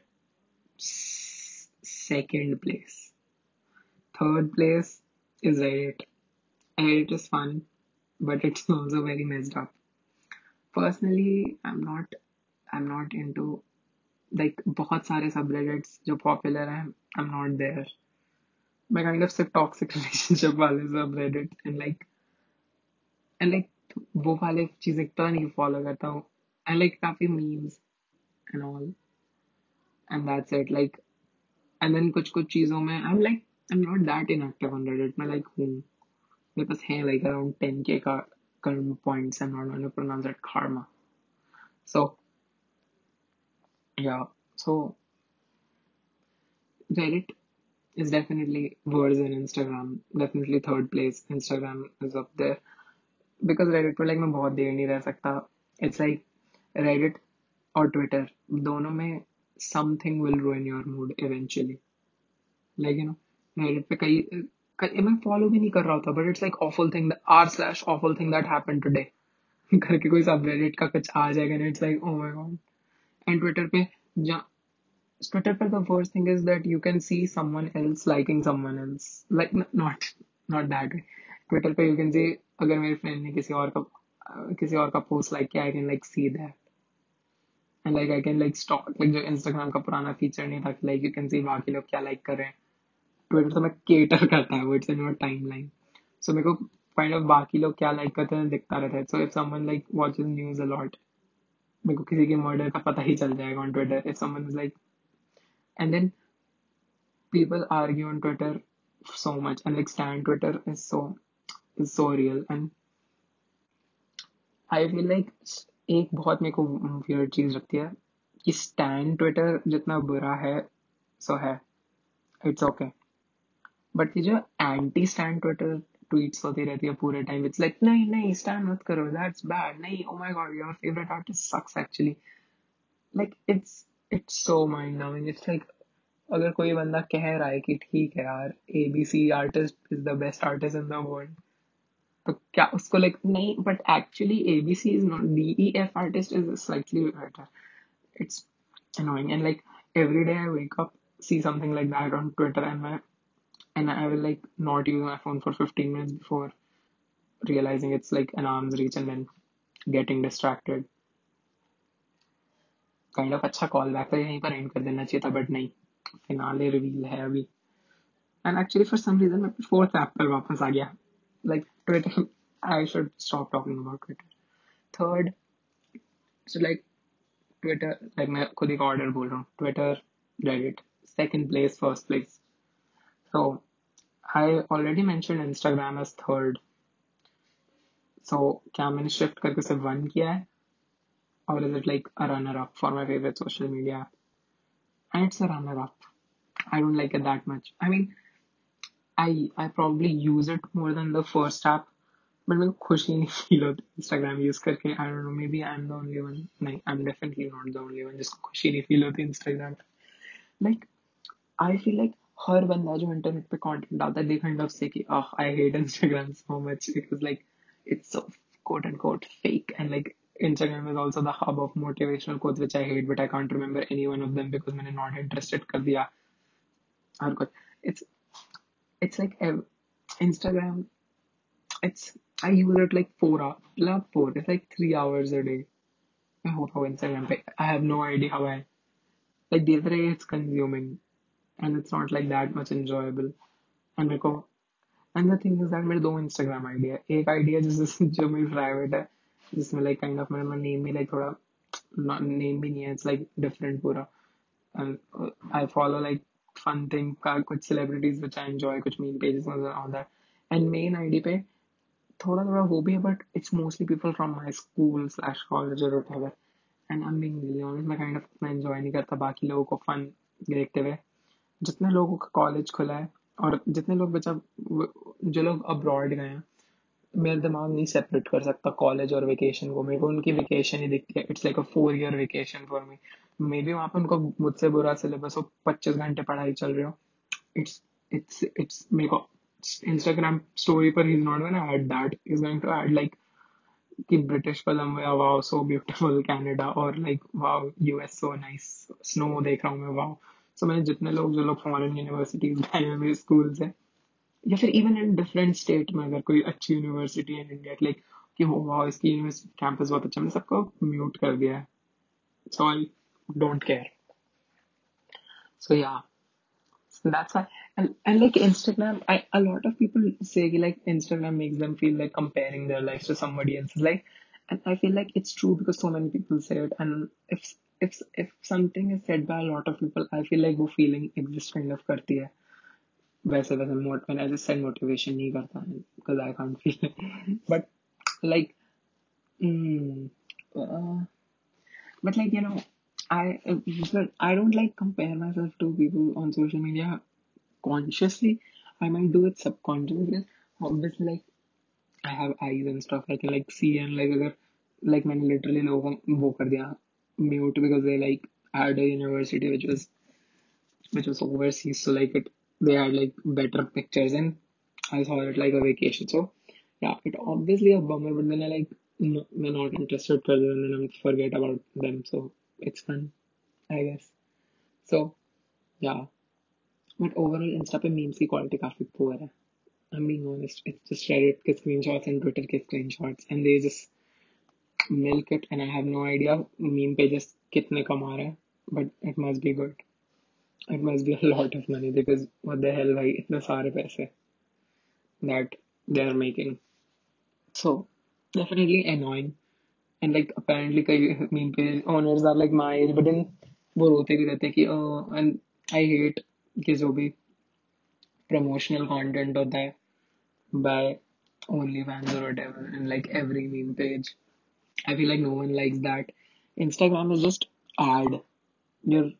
second place. Third place is Reddit. Reddit is fun, but it's also very messed up. Personally, I'm not I'm not into like बहुत सारे subreddits जो popular हैं I'm not there. मैं kind of सिर्फ़ toxic relationship वाले subreddit and like and like वो वाले चीज़ें तो नहीं follow करता हूँ and like काफ़ी memes and all and that's it like and then कुछ कुछ चीजों में I'm like I'm not that inactive on Reddit मैं like हूँ मेरे पास है like around 10k का current points I'm not going to pronounce it karma so yeah so Reddit is definitely worse than Instagram definitely third place Instagram is up there because Reddit पे like मैं बहुत देर नहीं रह सकता it's like Reddit और Twitter दोनों में something will ruin your mood eventually like you know Reddit पे कई कई, मैं फॉलो भी नहीं कर रहा होता but it's like awful thing r slash awful thing that happen today करके कोई सब रेडिट का कुछ आ जाएगा it's like oh my god and Twitter पे जा ट्विटर पर the first thing is that you can see someone else liking someone else like not not that way Twitter पे यू कैन सी अगर मेरे फ्रेंड ने किसी और का, किसी और का पोस्ट लाइक किया I can like see that and, like, I can, like, stop, like, जो Instagram का पुराना feature नहीं था कि, like, you can see बाकी लोग क्या like कर रहे हैं। ट्विटर तो मैं केटर <laughs> करता है वो it's in your timeline so मेरे को काइंड ऑफ़ बाकी लोग क्या लाइक करते हैं दिखता रहता है। So if someone like watches news a lot मेरे को किसी के मर्डर का पता ही चल जाएगा on Twitter if someone is like and then people argue on Twitter so much, and, like Stan Twitter is so is so real and I feel like एक बहुत मेरे को weird चीज़ लगती है कि Stan Twitter जितना बुरा है सो है. इट्स ओके बट ये जो एंटी स्टैंड ट्विटर ट्वीट्स होती रहती है पूरे टाइम इट्स लाइक नहीं नहीं स्टैंड मत करो दैट्स बैड नहीं ओ my god your favourite artist sucks actually like it's it's so mind knowing it's like अगर कोई बंदा कह रहा है कि ठीक है यार A B C artist is the best artist in the world तो क्या उसको लाइक नहीं but actually A B C is not D E F artist is slightly better it's annoying and like every day I wake up see something like that on Twitter and my and I will like not use my phone for 15 minutes before realizing it's like an arm's reach and then getting distracted kind of अच्छा call back था यहीं पर and कर देना चाहिए था but नहीं finale reveal है अभी and actually for some reason मैं फोर्थ ऐप पर वापस आ गया like Twitter <laughs> I should stop talking about Twitter third so like Twitter like मैं खुद ही का ऑर्डर बोल रहा हूँ Twitter Reddit second place first place so I already mentioned Instagram as third. So क्या मैंने shift करके सिर्फ one किया है? Or is it like a runner up for my favorite social media app? And it's a runner up. I don't like it that much. I mean, I I probably use it more than the first app but मेरे को खुशी नहीं feel होती Instagram use करके आई don't know maybe I am the only one नहीं I am definitely not the only one जिसको खुशी नहीं फील होती Instagram like I feel like हर बंदा जो इंटरनेट पे कंटेंट डालता है दे काइंड ऑफ से कि आह I hate Instagram so much because like it's so quote unquote fake and like Instagram is also the hub of motivational quotes which I hate but I can't remember any one of them because मैंने not interested कर दिया और कुछ it's it's like Instagram it's I use it like four hours not four it's like three hours a day I hope how Instagram pay. I have no idea how I like the other day it's consuming and it's not like that much enjoyable and मेरे को and the thing is that मेरे दो Instagram ID है एक ID है जिस <laughs> जो मेरी प्राइवेट है जिसमें like kind of मेरा नेम भी like थोड़ा नेम भी नहीं है it's like different पूरा and uh, I fun thing का कुछ celebrities which I enjoy कुछ meme pages and all that. And main ID पे थोड़ा थोड़ा वो भी है but it's mostly people from my school slash college और whatever. And I am being really honest मैं काइंड ऑफ़ मैं एंजॉय नहीं करता बाकी लोगों को फन देखते हुए। जितने लोगों का कॉलेज खुला है और जितने लोग बचा जो लोग अब्रॉड गए हैं, मेरा दिमाग नहीं सेपरेट कर सकता कॉलेज और वेकेशन को। मेरे को उनकी वेकेशन ही दिखती है। It's like a four year vacation for me maybe वहाँ पे उनको मुझसे बुरा सिलेबस हो, पच्चीस घंटे पढ़ाई चल रही हो। It's it's it's मेरे को Instagram story पर he's not gonna add that. He's going to add like कि British Columbia, wow, so beautiful Canada और like, wow US so nice, snow देख रहा हूँ मैं, wow. So मैंने जितने लोग, जो लोग फॉरेन यूनिवर्सिटीज गए हैं मेरे स्कूल से, या फिर इवन इन डिफरेंट स्टेट में अगर कोई अच्छी यूनिवर्सिटी इन इंडिया लाइक कि वो वाह इसकी यूनिवर्सिटी कैंपस बहुत अच्छा मैंने सबको म्यूट कर दिया है। सो आई डोंट केयर सो या that's why and, and like instagram I, a lot of people say like instagram makes them feel like comparing their lives to somebody else's life and i feel like it's true because so many people say it and if if if something is said by a lot of people i feel like वो feeling exist kind of करती है वैसे वैसे मोट when I just said motivation नहीं करता because I can't feel it but like mm, uh, but like you know I but I don't like compare myself to people on social media consciously. I might do it subconsciously because obviously like I have eyes and stuff. I can like see and like अगर like मैंने literally लोगों को वो कर दिया mute because they like had a university which was which was overseas so like it they had like better pictures and I saw it like a vacation. So yeah, it obviously a bummer, but then I like no, I'm not interested further and then I forget about them. So it's fun, I guess. So yeah, but overall Insta पे memes की quality काफी poor है. I'm being honest. It's just Reddit के screenshots and Twitter के screenshots and they just milk it and I have no idea meme pages कितने कमा रहे हैं, but it must be good. It must be a lot <laughs> of money because what the hell भाई इतने सारे पैसे that they are making. So definitely annoying. And like apparently कई meme page owners are like my age, but then वो रोते भी रहते हैं कि uh, and I hate कि जो भी promotional content होता है by OnlyFans or whatever and like every meme page. I feel like no one likes that. Instagram is just ad. You're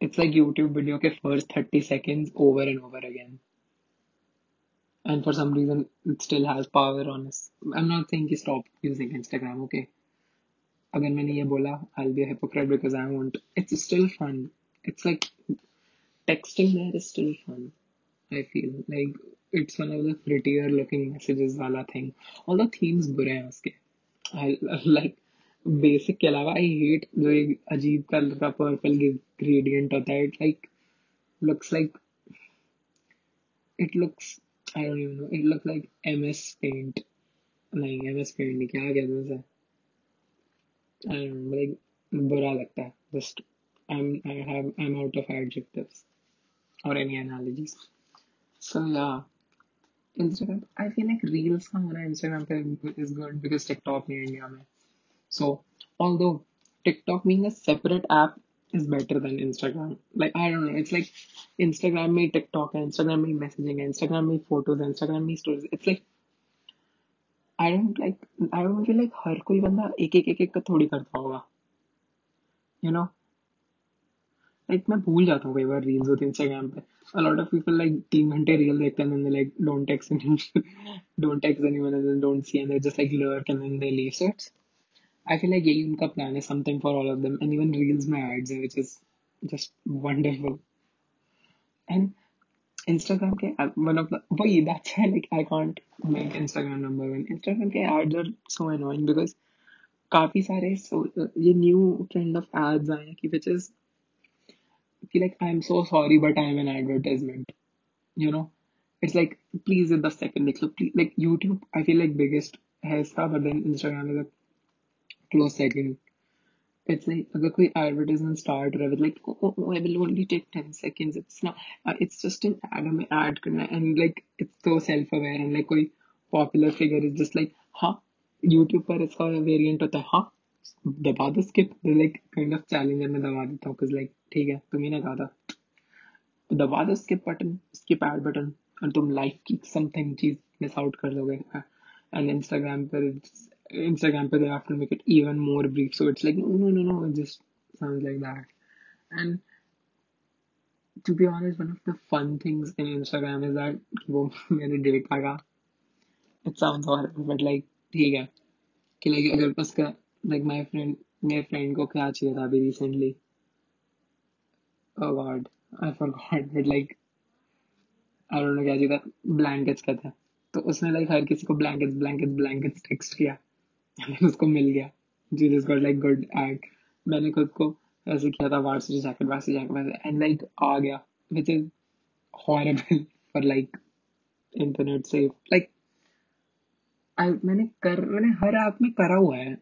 it's like YouTube video के first 30 seconds over and over again. And for some reason it still has power on us. I'm not saying कि stop using Instagram, okay? अगर मैंने ये बोला I be hypocrite because I want it's still fun it's like texting there is still fun I feel like it's one of the prettier looking messages वाला thing all the themes बुरे हैं उसके. I like basic के अलावा I hate जो एक अजीब colour का पर्पल ग्रेडियंट होता है. It like looks like it looks I don't know it look like M paint नहीं एम पेंट नहीं, क्या कहते हैं उसे? I don't know. Like बुरा लगता है. Just I'm I have I'm out of adjectives or any analogies. So yeah. Instagram, I feel like Reels का होना Instagram पे is good because TikTok नहीं है इंडिया में. So although TikTok being a separate app is better than Instagram. Like I don't know, it's like Instagram में TikTok है, Instagram में messaging है, Instagram में photos है, Instagram में stories. It's like I don't like I don't feel like हर कोई बंदा एक एक एक एक का थोड़ी करता होगा. You know? लाइक मैं भूल जाता हूँ कई बार रील्स होती है इंस्टाग्राम पे a lot of people like तीन घंटे रील देखते हैं don't text anyone don't text anyone and then don't see and they just like lurk and then they leave so it's I feel like यही उनका plan है something for all of them and even reels में ads है which is just wonderful and Instagram के one of the वही that's why like I can't make Instagram number one Instagram के ads are so annoying because काफ़ी सारे so ये new trend of ads आए कि which is कि like I'm so sorry but I'm an advertisement you know it's like please in the second like so please, like YouTube I feel like biggest है इसका but then Instagram is a close second it's like अगर कोई advertisement start हो रहा है like oh, oh, oh, I will only take 10 seconds it's not uh, it's just an ad हमें ad करना है and like it's so self aware and like कोई popular figure is just like हाँ YouTube पर इसका variant होता है हाँ दबा दो skip like kind of challenger में दबा देता हूँ cause like ठीक है तुम्ही ने कहा था तो दबा दो skip button skip ad button और तुम लाइफ की समथिंग चीज़ मिस आउट कर दोगे एंड इंस्टाग्राम पर Instagram but they have to make it even more brief. So it's like, no, no, no, no, it just sounds like that. And to be honest, one of the fun things in Instagram is that वो मेरे date लगा it sounds horrible, but like ठीक है कि like अगर उसका like my friend मेरे friend को क्या चाहिए था अभी recently oh god I forgot but like I don't know क्या चाहिए था blankets का था तो उसने like हर किसी को blankets blankets blankets text किया <laughs> उसको मिल गया। Gee this got like good ad मैंने खुद को ऐसे किया था varsity jacket varsity jacket and like आ गया। Which is horrible for like internet safe like I मैंने कर, मैंने हर ऐप में करा हुआ है।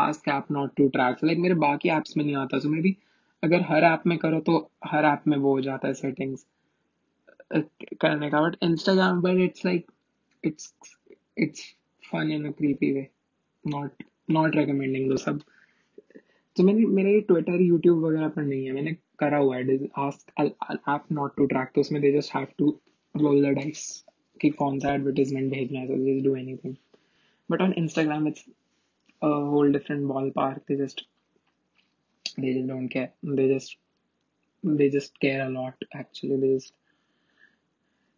Ask app not to track like मेरे बाकी ऐप्स में नहीं आता। सो मे बी अगर हर ऐप में करो तो हर ऐप में वो हो जाता है सेटिंग्स करने का। But Instagram but it's like it's it's fun in a creepy way not not recommending दो सब तो मैंने मेरा ट्विटर यूट्यूब वगैरह पर नहीं है मैंने करा हुआ है आस्क नॉट टू ट्रैक तो उसमें they just have to roll the dice कि कौन सा एडवर्टाइजमेंट भेजना है so just do anything but on Instagram it's a whole different ballpark they just they just don't care they just they just care a lot actually they just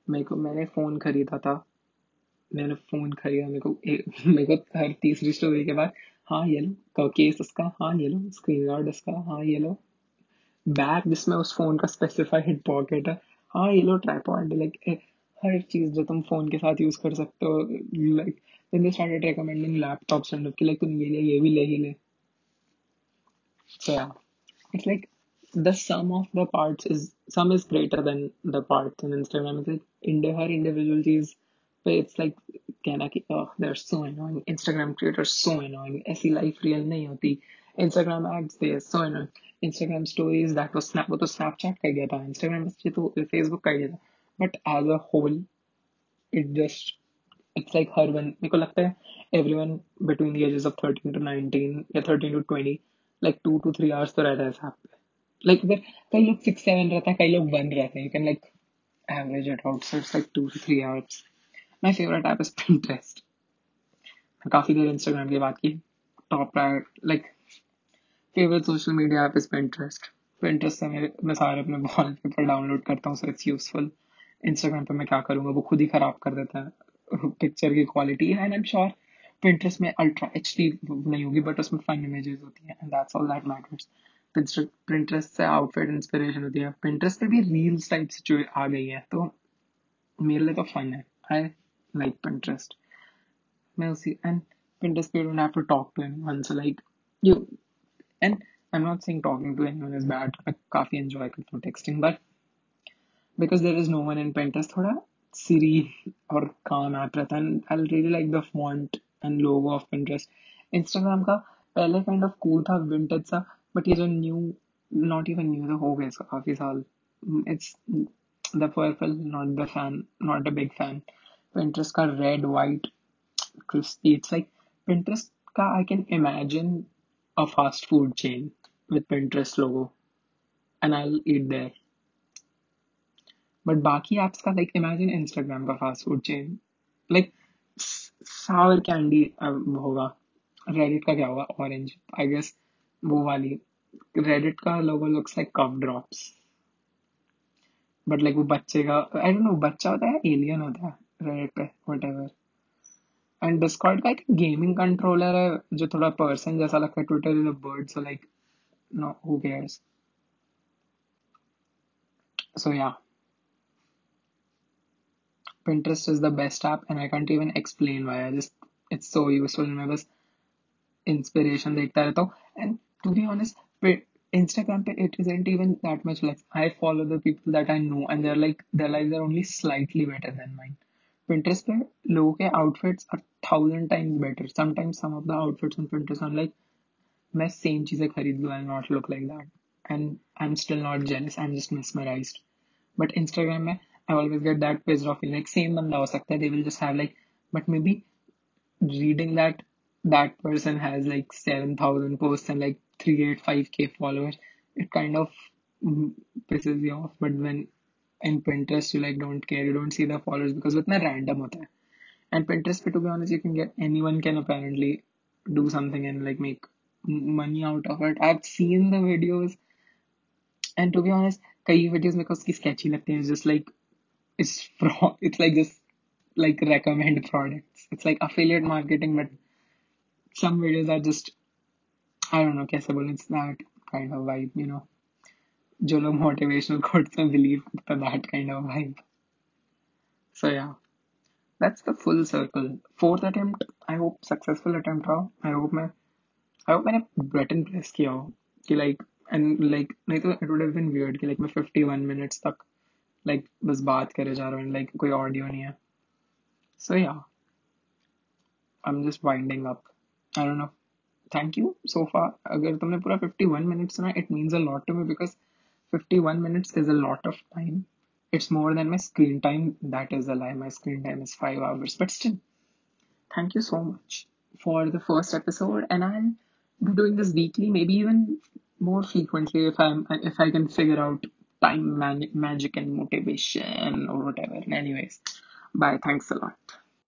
मेरे को मैंने phone खरीदा था मैंने फ़ोन खरीदा, मेरे को <laughs> मेरे को हर तीसरी स्टोरी के बाद। हाँ ये लो केस उसका हाँ ये लो स्क्रीन गार्ड उसका हाँ ये लो। बैग जिसमें उस फ़ोन का स्पेसिफाइड पॉकेट है। हाँ ये लो ट्राईपॉइंट लाइक हर चीज़ जो तुम फ़ोन के साथ यूज़ कर सकते हो like then they started recommending laptop and of like तुम ये ये भी ले ही ले। सो या it's like the sum of the parts is sum is greater than the parts in Instagram is like India individual चीज़ पे इट्स लाइक कहना कि they are so annoying Instagram creator so annoying ऐसी life real नहीं होती Instagram ads they so annoying Instagram stories that वो snap वो तो Snapchat कर गया था. इंस्टाग्राम तो फेसबुक कर गया था. But as a whole it just it's like her one मेरे को लगता है every one between the ages of thirteen to nineteen या thirteen to twenty like two two three hours तो रहता है साथ लाइक अगर कई लोग सिक्स सेवन रहता है, कई लोग वन रहते हैं. You can like average it out so it's like two two three hours My favorite app is Pinterest. काफ़ी देर Instagram की बात की. Top like, favorite social media app is Pinterest. Pinterest से मेरे, मैं सारे अपने वॉलपेपर डाउनलोड करता हूँ, so it's useful. Instagram पे मैं क्या करूँगा वो खुद ही खराब कर देता है पिक्चर की quality and I am sure Pinterest में अल्ट्रा एच डी नहीं होगी बट उसमें फन इमेजेस होती हैं and that's all that matters Pinterest से आउटफिट इंस्पिरेशन होती है Pinterest पे भी रील्स टाइप से आ गई है तो मेरे लिए तो फन है आई लाइक Pinterest मैं उसी एंड Pinterest पे you don't have to talk to anyone so like you and I'm not saying talking to anyone is bad मैं काफी enjoy करता हूँ texting but because there is no one in Pinterest थोड़ा Siri और काम app रहता है and I really like the font and logo of Pinterest Instagram का पहले kind of cool था vintage सा but ये जो new not even new तो हो गया इसका काफी साल it's the purple not the fan not a big fan Pinterest का red white crispy it's like Pinterest का I can imagine a fast food chain with Pinterest logo and I'll eat there but बाकी apps का like imagine Instagram का fast food chain like sour candy होगा Reddit का क्या होगा orange I guess वो वाली Reddit का logo looks like cough drops. But like वो बच्चे का I don't know बच्चा होता है alien होता है Reddit पे whatever. And Discord का एक गेमिंग कंट्रोलर है जो थोड़ा पर्सन जैसा लगता है Twitter is a bird so like no who cares. So yeah. Pinterest is the best app and I can't even explain why. I just it's so useful मैं बस inspiration देखता रहता हूँ and to be honest पे- Instagram पे it isn't even that much less. I follow the people that I know and they're like their lives are only slightly better than mine. Pinterest पे लोगों के outfits are thousand times better sometimes some of the outfits on Pinterest I like मैं same चीज़ें खरीद लूँ I not look like that and I am still not jealous I am just mesmerised but Instagram में I always get that page of like same बंदा हो सकता है they will just have like but maybe reading that that person has like 7000 posts and like 385k followers, it kind of pisses you off. But when in Pinterest, you like don't care, you don't see the followers because it's random hota hai. And Pinterest, to be honest, you can get anyone can apparently do something and like make m- money out of it. I've seen the videos, and to be honest, कई videos मेरे को उसकी sketchy लगती हैं. It's just like it's fraud. <laughs> It's like just like recommend <laughs> products. It's like affiliate marketing, but some videos are just I don't know कैसे बोलूं it's that kind of vibe you know जो लोग motivational quotes में believe करता that kind of vibe so या that's the full circle fourth attempt I hope successful attempt हो I hope मैं I hope मैंने बटन प्रेस किया हो. कि लाइक एंड लाइक नहीं तो it would have been weird कि लाइक मैं 51 मिनट्स तक लाइक बस बात करे जा रहा हूँ लाइक कोई ऑडियो नहीं है. So yeah I am just winding up I don't know thank you so far अगर तुमने पूरा 51 मिनट्स सुना it means a lot to me because 51 minutes is a lot of time. It's more than my screen time. That is a lie. My screen time is five hours. But still, thank you so much for the first episode. And I'll be doing this weekly, maybe even more frequently if I'm if I can figure out time man- magic and motivation or whatever. Anyways, bye. Thanks a lot.